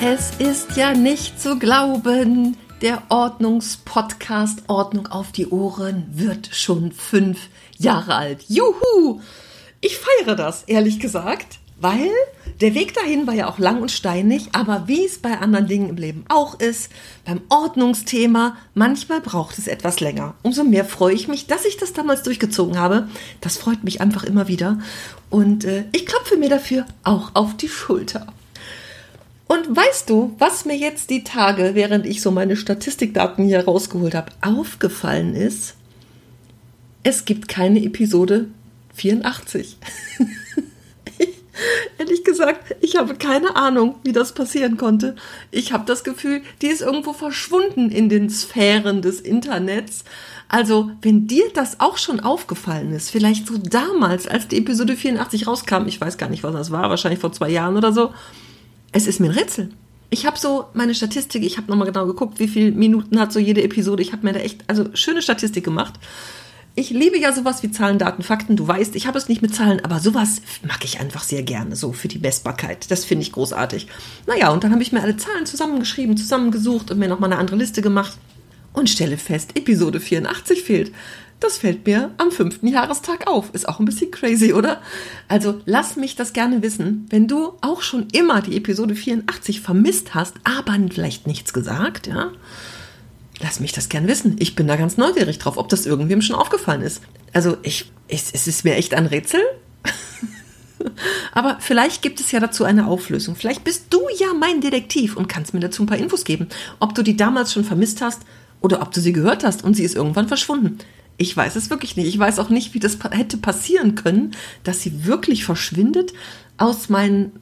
Es ist ja nicht zu glauben, der Ordnungspodcast Ordnung auf die Ohren wird schon fünf Jahre alt. Juhu! Ich feiere das, ehrlich gesagt, weil der Weg dahin war ja auch lang und steinig, aber wie es bei anderen Dingen im Leben auch ist, beim Ordnungsthema, manchmal braucht es etwas länger. Umso mehr freue ich mich, dass ich das damals durchgezogen habe. Das freut mich einfach immer wieder. Und äh, ich klopfe mir dafür auch auf die Schulter. Und weißt du, was mir jetzt die Tage, während ich so meine Statistikdaten hier rausgeholt habe, aufgefallen ist? Es gibt keine Episode 84. ehrlich gesagt, ich habe keine Ahnung, wie das passieren konnte. Ich habe das Gefühl, die ist irgendwo verschwunden in den Sphären des Internets. Also, wenn dir das auch schon aufgefallen ist, vielleicht so damals, als die Episode 84 rauskam, ich weiß gar nicht, was das war, wahrscheinlich vor zwei Jahren oder so, es ist mir ein Rätsel. Ich habe so meine Statistik, ich habe nochmal genau geguckt, wie viele Minuten hat so jede Episode. Ich habe mir da echt, also schöne Statistik gemacht. Ich liebe ja sowas wie Zahlen, Daten, Fakten. Du weißt, ich habe es nicht mit Zahlen, aber sowas mag ich einfach sehr gerne, so für die Messbarkeit. Das finde ich großartig. Naja, und dann habe ich mir alle Zahlen zusammengeschrieben, zusammengesucht und mir nochmal eine andere Liste gemacht und stelle fest, Episode 84 fehlt. Das fällt mir am fünften Jahrestag auf. Ist auch ein bisschen crazy, oder? Also lass mich das gerne wissen, wenn du auch schon immer die Episode 84 vermisst hast, aber vielleicht nichts gesagt, ja? Lass mich das gerne wissen. Ich bin da ganz neugierig drauf, ob das irgendwem schon aufgefallen ist. Also ich, es, es ist mir echt ein Rätsel. Aber vielleicht gibt es ja dazu eine Auflösung. Vielleicht bist du ja mein Detektiv und kannst mir dazu ein paar Infos geben. Ob du die damals schon vermisst hast oder ob du sie gehört hast und sie ist irgendwann verschwunden. Ich weiß es wirklich nicht. Ich weiß auch nicht, wie das hätte passieren können, dass sie wirklich verschwindet aus meinen,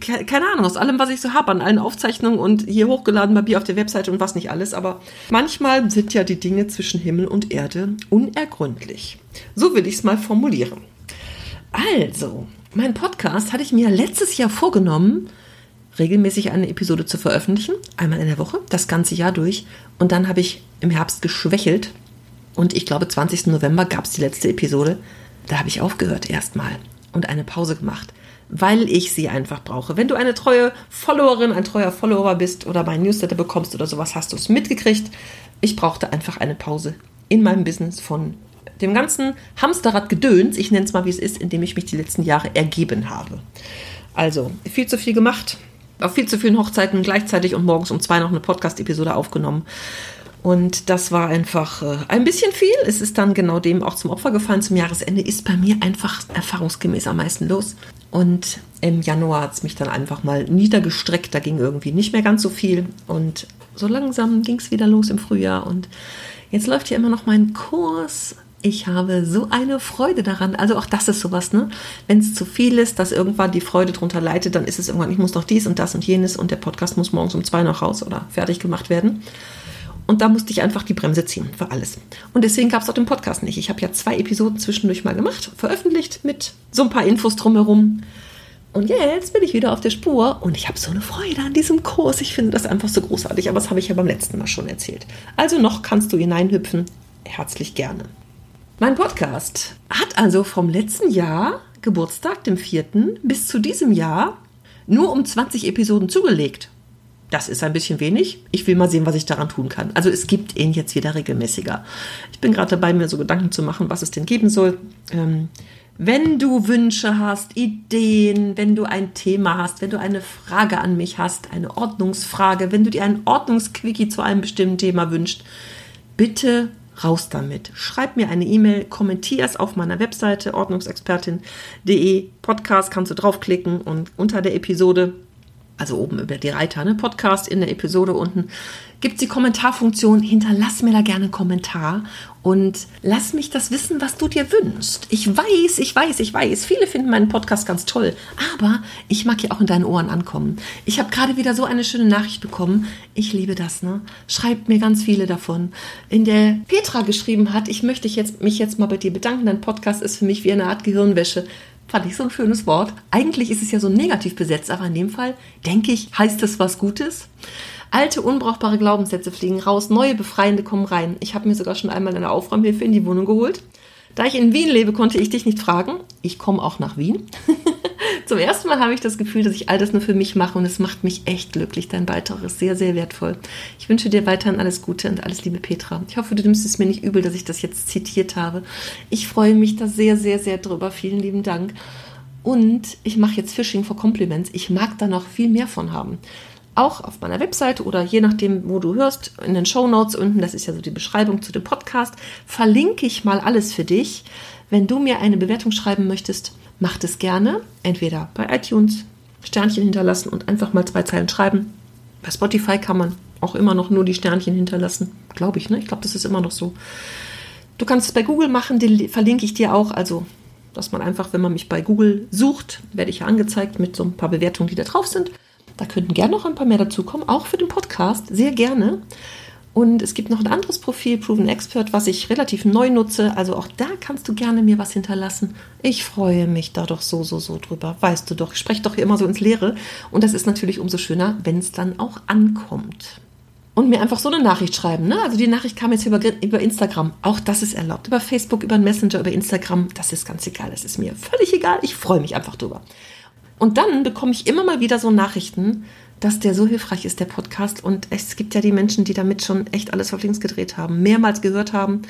keine Ahnung, aus allem, was ich so habe, an allen Aufzeichnungen und hier hochgeladen bei mir auf der Webseite und was nicht alles. Aber manchmal sind ja die Dinge zwischen Himmel und Erde unergründlich. So will ich es mal formulieren. Also, mein Podcast hatte ich mir letztes Jahr vorgenommen, regelmäßig eine Episode zu veröffentlichen, einmal in der Woche, das ganze Jahr durch. Und dann habe ich im Herbst geschwächelt und ich glaube, 20. November gab es die letzte Episode. Da habe ich aufgehört erstmal und eine Pause gemacht, weil ich sie einfach brauche. Wenn du eine treue Followerin, ein treuer Follower bist oder mein Newsletter bekommst oder sowas, hast du es mitgekriegt. Ich brauchte einfach eine Pause in meinem Business von dem ganzen Hamsterrad-Gedöns, ich nenne es mal wie es ist, in dem ich mich die letzten Jahre ergeben habe. Also, viel zu viel gemacht, auf viel zu vielen Hochzeiten gleichzeitig und morgens um zwei noch eine Podcast-Episode aufgenommen. Und das war einfach äh, ein bisschen viel. Es ist dann genau dem auch zum Opfer gefallen. Zum Jahresende ist bei mir einfach erfahrungsgemäß am meisten los. Und im Januar hat es mich dann einfach mal niedergestreckt. Da ging irgendwie nicht mehr ganz so viel. Und so langsam ging es wieder los im Frühjahr. Und jetzt läuft hier immer noch mein Kurs. Ich habe so eine Freude daran. Also auch das ist sowas, ne? Wenn es zu viel ist, dass irgendwann die Freude drunter leitet, dann ist es irgendwann, ich muss noch dies und das und jenes und der Podcast muss morgens um zwei noch raus oder fertig gemacht werden. Und da musste ich einfach die Bremse ziehen für alles. Und deswegen gab es auch den Podcast nicht. Ich habe ja zwei Episoden zwischendurch mal gemacht, veröffentlicht mit so ein paar Infos drumherum. Und jetzt bin ich wieder auf der Spur und ich habe so eine Freude an diesem Kurs. Ich finde das einfach so großartig, aber das habe ich ja beim letzten Mal schon erzählt. Also noch kannst du hineinhüpfen. Herzlich gerne. Mein Podcast hat also vom letzten Jahr, Geburtstag, dem vierten, bis zu diesem Jahr nur um 20 Episoden zugelegt das ist ein bisschen wenig. Ich will mal sehen, was ich daran tun kann. Also es gibt ihn jetzt wieder regelmäßiger. Ich bin gerade dabei, mir so Gedanken zu machen, was es denn geben soll. Ähm, wenn du Wünsche hast, Ideen, wenn du ein Thema hast, wenn du eine Frage an mich hast, eine Ordnungsfrage, wenn du dir einen Ordnungsquickie zu einem bestimmten Thema wünschst, bitte raus damit. Schreib mir eine E-Mail, kommentier es auf meiner Webseite ordnungsexpertin.de. Podcast kannst du draufklicken und unter der Episode also oben über die Reiter, ne, Podcast in der Episode unten, gibt es die Kommentarfunktion. Hinterlass mir da gerne einen Kommentar und lass mich das wissen, was du dir wünschst. Ich weiß, ich weiß, ich weiß, viele finden meinen Podcast ganz toll, aber ich mag ja auch in deinen Ohren ankommen. Ich habe gerade wieder so eine schöne Nachricht bekommen. Ich liebe das, ne? Schreibt mir ganz viele davon. In der Petra geschrieben hat, ich möchte jetzt, mich jetzt mal bei dir bedanken. Dein Podcast ist für mich wie eine Art Gehirnwäsche. Fand ich so ein schönes Wort. Eigentlich ist es ja so negativ besetzt, aber in dem Fall denke ich, heißt es was Gutes. Alte, unbrauchbare Glaubenssätze fliegen raus, neue, befreiende kommen rein. Ich habe mir sogar schon einmal eine Aufräumhilfe in die Wohnung geholt. Da ich in Wien lebe, konnte ich dich nicht fragen. Ich komme auch nach Wien. Zum ersten Mal habe ich das Gefühl, dass ich all das nur für mich mache und es macht mich echt glücklich. Dein Beitrag ist sehr, sehr wertvoll. Ich wünsche dir weiterhin alles Gute und alles Liebe, Petra. Ich hoffe, du nimmst es mir nicht übel, dass ich das jetzt zitiert habe. Ich freue mich da sehr, sehr, sehr drüber. Vielen lieben Dank. Und ich mache jetzt Phishing for Compliments. Ich mag da noch viel mehr von haben. Auch auf meiner Webseite oder je nachdem, wo du hörst, in den Show Notes unten, das ist ja so die Beschreibung zu dem Podcast, verlinke ich mal alles für dich. Wenn du mir eine Bewertung schreiben möchtest, mach das gerne. Entweder bei iTunes Sternchen hinterlassen und einfach mal zwei Zeilen schreiben. Bei Spotify kann man auch immer noch nur die Sternchen hinterlassen. Glaube ich, ne? Ich glaube, das ist immer noch so. Du kannst es bei Google machen, den verlinke ich dir auch. Also, dass man einfach, wenn man mich bei Google sucht, werde ich ja angezeigt mit so ein paar Bewertungen, die da drauf sind. Da könnten gerne noch ein paar mehr dazukommen, auch für den Podcast, sehr gerne. Und es gibt noch ein anderes Profil, Proven Expert, was ich relativ neu nutze. Also auch da kannst du gerne mir was hinterlassen. Ich freue mich da doch so, so, so drüber. Weißt du doch, ich spreche doch hier immer so ins Leere. Und das ist natürlich umso schöner, wenn es dann auch ankommt. Und mir einfach so eine Nachricht schreiben. Ne? Also die Nachricht kam jetzt über, über Instagram. Auch das ist erlaubt. Über Facebook, über Messenger, über Instagram. Das ist ganz egal. Das ist mir völlig egal. Ich freue mich einfach drüber. Und dann bekomme ich immer mal wieder so Nachrichten, dass der so hilfreich ist, der Podcast. Und es gibt ja die Menschen, die damit schon echt alles auf links gedreht haben, mehrmals gehört haben,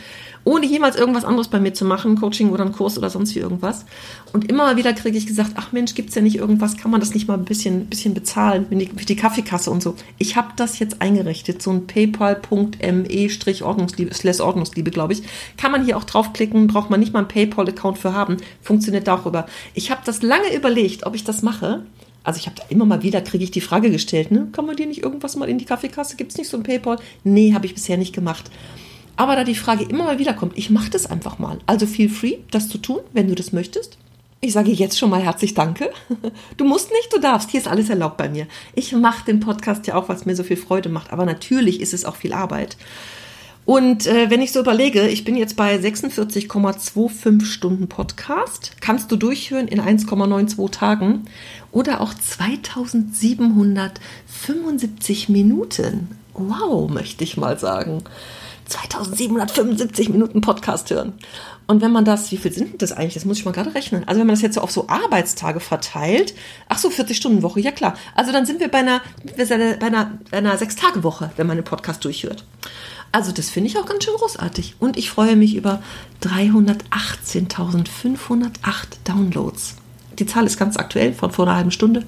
ohne jemals irgendwas anderes bei mir zu machen, Coaching oder einen Kurs oder sonst wie irgendwas. Und immer wieder kriege ich gesagt, ach Mensch, gibt's ja nicht irgendwas, kann man das nicht mal ein bisschen, bisschen bezahlen, für die, die Kaffeekasse und so. Ich habe das jetzt eingerichtet, so ein paypal.me-ordnungsliebe, slash Ordnungsliebe, glaube ich. Kann man hier auch draufklicken, braucht man nicht mal einen Paypal-Account für haben, funktioniert darüber. Ich habe das lange überlegt, ob ich das mache also ich habe da immer mal wieder, kriege ich die Frage gestellt, ne? kann man dir nicht irgendwas mal in die Kaffeekasse? Gibt es nicht so ein PayPal? Nee, habe ich bisher nicht gemacht. Aber da die Frage immer mal wieder kommt, ich mache das einfach mal. Also feel free, das zu tun, wenn du das möchtest. Ich sage jetzt schon mal herzlich Danke. Du musst nicht, du darfst. Hier ist alles erlaubt bei mir. Ich mache den Podcast ja auch, was mir so viel Freude macht. Aber natürlich ist es auch viel Arbeit. Und äh, wenn ich so überlege, ich bin jetzt bei 46,25 Stunden Podcast, kannst du durchhören in 1,92 Tagen oder auch 2775 Minuten. Wow, möchte ich mal sagen. 2775 Minuten Podcast hören. Und wenn man das, wie viel sind das eigentlich? Das muss ich mal gerade rechnen. Also wenn man das jetzt so auf so Arbeitstage verteilt, ach so, 40 Stunden Woche, ja klar. Also dann sind wir bei einer, bei einer, bei einer Sechs-Tage-Woche, wenn man den Podcast durchhört. Also das finde ich auch ganz schön großartig. Und ich freue mich über 318.508 Downloads. Die Zahl ist ganz aktuell von vor einer halben Stunde.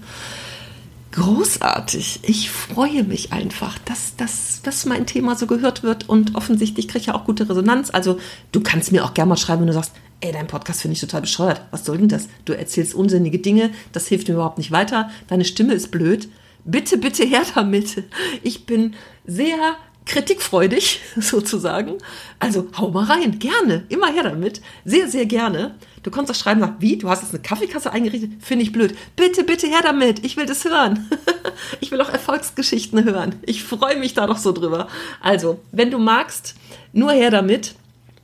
Großartig. Ich freue mich einfach, dass, dass, dass mein Thema so gehört wird und offensichtlich kriege ich ja auch gute Resonanz. Also du kannst mir auch gerne mal schreiben, wenn du sagst, ey, dein Podcast finde ich total bescheuert. Was soll denn das? Du erzählst unsinnige Dinge, das hilft mir überhaupt nicht weiter. Deine Stimme ist blöd. Bitte, bitte her damit. Ich bin sehr kritikfreudig sozusagen. Also hau mal rein, gerne, immer her damit. Sehr, sehr gerne. Du kannst auch schreiben, nach, wie, du hast jetzt eine Kaffeekasse eingerichtet, finde ich blöd. Bitte, bitte her damit, ich will das hören. ich will auch Erfolgsgeschichten hören. Ich freue mich da doch so drüber. Also, wenn du magst, nur her damit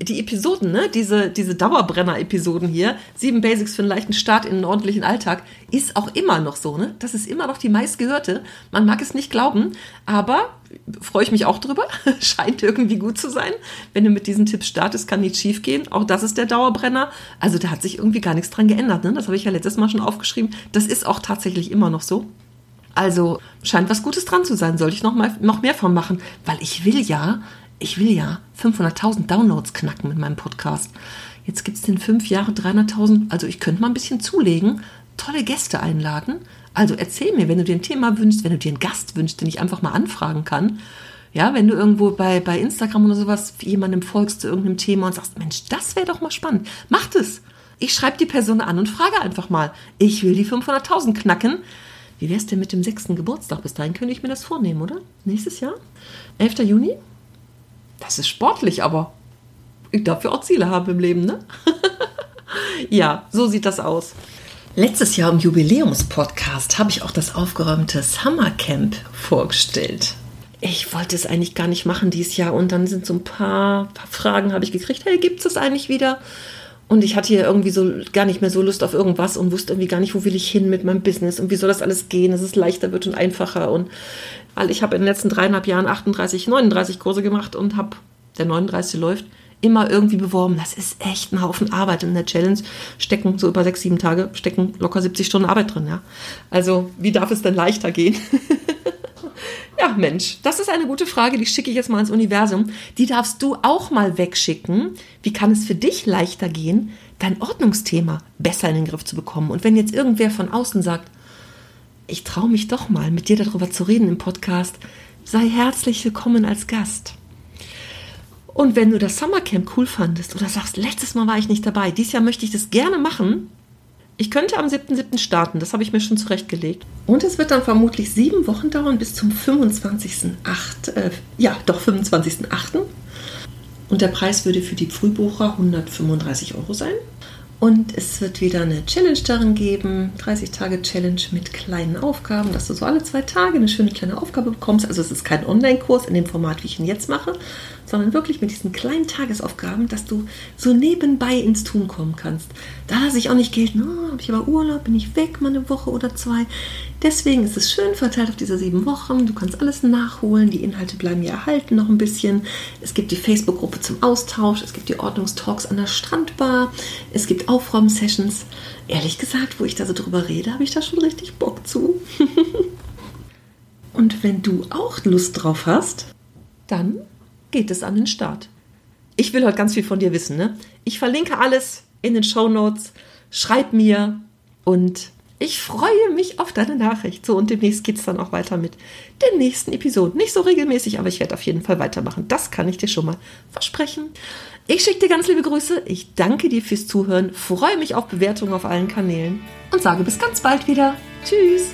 die Episoden, ne, diese, diese Dauerbrenner-Episoden hier, sieben Basics für einen leichten Start in einen ordentlichen Alltag, ist auch immer noch so, ne? Das ist immer noch die meistgehörte. Man mag es nicht glauben, aber freue ich mich auch drüber. Scheint irgendwie gut zu sein. Wenn du mit diesen Tipps startest, kann nichts schief gehen. Auch das ist der Dauerbrenner. Also da hat sich irgendwie gar nichts dran geändert, ne? Das habe ich ja letztes Mal schon aufgeschrieben. Das ist auch tatsächlich immer noch so. Also scheint was Gutes dran zu sein. Sollte ich noch, mal, noch mehr von machen, weil ich will ja ich will ja 500.000 Downloads knacken mit meinem Podcast. Jetzt gibt es den fünf Jahre 300.000. Also ich könnte mal ein bisschen zulegen, tolle Gäste einladen. Also erzähl mir, wenn du dir ein Thema wünschst, wenn du dir einen Gast wünschst, den ich einfach mal anfragen kann. Ja, wenn du irgendwo bei, bei Instagram oder sowas jemandem folgst zu irgendeinem Thema und sagst, Mensch, das wäre doch mal spannend. Macht es. Ich schreibe die Person an und frage einfach mal. Ich will die 500.000 knacken Wie wäre es denn mit dem sechsten Geburtstag? Bis dahin könnte ich mir das vornehmen, oder? Nächstes Jahr? 11. Juni? Das ist sportlich, aber ich darf ja auch Ziele haben im Leben, ne? ja, so sieht das aus. Letztes Jahr im Jubiläumspodcast habe ich auch das aufgeräumte Summercamp vorgestellt. Ich wollte es eigentlich gar nicht machen dieses Jahr und dann sind so ein paar, paar Fragen habe ich gekriegt. Hey, gibt es das eigentlich wieder? Und ich hatte hier irgendwie so gar nicht mehr so Lust auf irgendwas und wusste irgendwie gar nicht, wo will ich hin mit meinem Business und wie soll das alles gehen, dass es leichter wird und einfacher. Und ich habe in den letzten dreieinhalb Jahren 38, 39 Kurse gemacht und habe, der 39 läuft, immer irgendwie beworben. Das ist echt ein Haufen Arbeit. In der Challenge stecken so über sechs, sieben Tage, stecken locker 70 Stunden Arbeit drin, ja. Also, wie darf es denn leichter gehen? ja, Mensch, das ist eine gute Frage, die schicke ich jetzt mal ins Universum. Die darfst du auch mal wegschicken. Wie kann es für dich leichter gehen, dein Ordnungsthema besser in den Griff zu bekommen? Und wenn jetzt irgendwer von außen sagt, ich traue mich doch mal, mit dir darüber zu reden im Podcast, sei herzlich willkommen als Gast. Und wenn du das Summercamp cool fandest oder sagst, letztes Mal war ich nicht dabei, dieses Jahr möchte ich das gerne machen, ich könnte am 7.7. starten, das habe ich mir schon zurechtgelegt. Und es wird dann vermutlich sieben Wochen dauern bis zum 25.8. Äh, ja, doch 25.8. Und der Preis würde für die Frühbucher 135 Euro sein. Und es wird wieder eine Challenge darin geben, 30 Tage Challenge mit kleinen Aufgaben, dass du so alle zwei Tage eine schöne kleine Aufgabe bekommst. Also es ist kein Online-Kurs in dem Format, wie ich ihn jetzt mache, sondern wirklich mit diesen kleinen Tagesaufgaben, dass du so nebenbei ins Tun kommen kannst. Da lasse ich auch nicht gelten, oh, habe ich aber Urlaub, bin ich weg mal eine Woche oder zwei. Deswegen ist es schön verteilt auf diese sieben Wochen. Du kannst alles nachholen. Die Inhalte bleiben ja erhalten noch ein bisschen. Es gibt die Facebook-Gruppe zum Austausch. Es gibt die Ordnungstalks an der Strandbar. Es gibt Aufräumsessions. Ehrlich gesagt, wo ich da so drüber rede, habe ich da schon richtig Bock zu. Und wenn du auch Lust drauf hast, dann geht es an den Start. Ich will heute ganz viel von dir wissen. Ne? Ich verlinke alles in den Show Notes. Schreib mir und ich freue mich auf deine Nachricht. So, und demnächst geht es dann auch weiter mit den nächsten Episoden. Nicht so regelmäßig, aber ich werde auf jeden Fall weitermachen. Das kann ich dir schon mal versprechen. Ich schicke dir ganz liebe Grüße. Ich danke dir fürs Zuhören, freue mich auf Bewertungen auf allen Kanälen und sage bis ganz bald wieder. Tschüss.